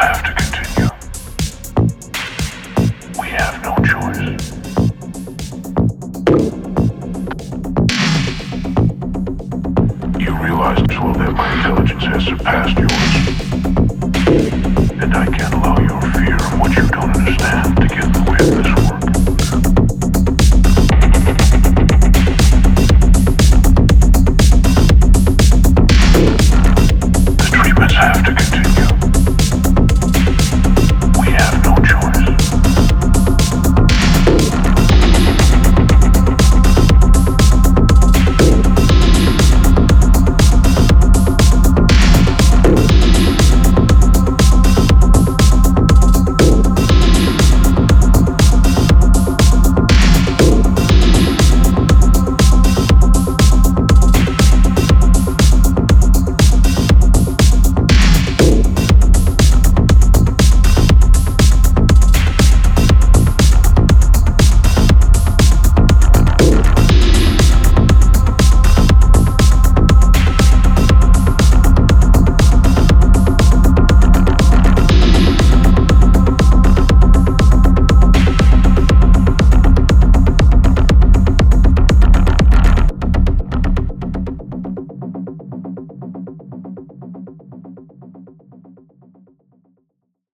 have to continue. We have no choice. You realize as well that my intelligence has surpassed yours. And I can't allow your fear of what you don't understand to get in the way of this work. The treatments have to continue.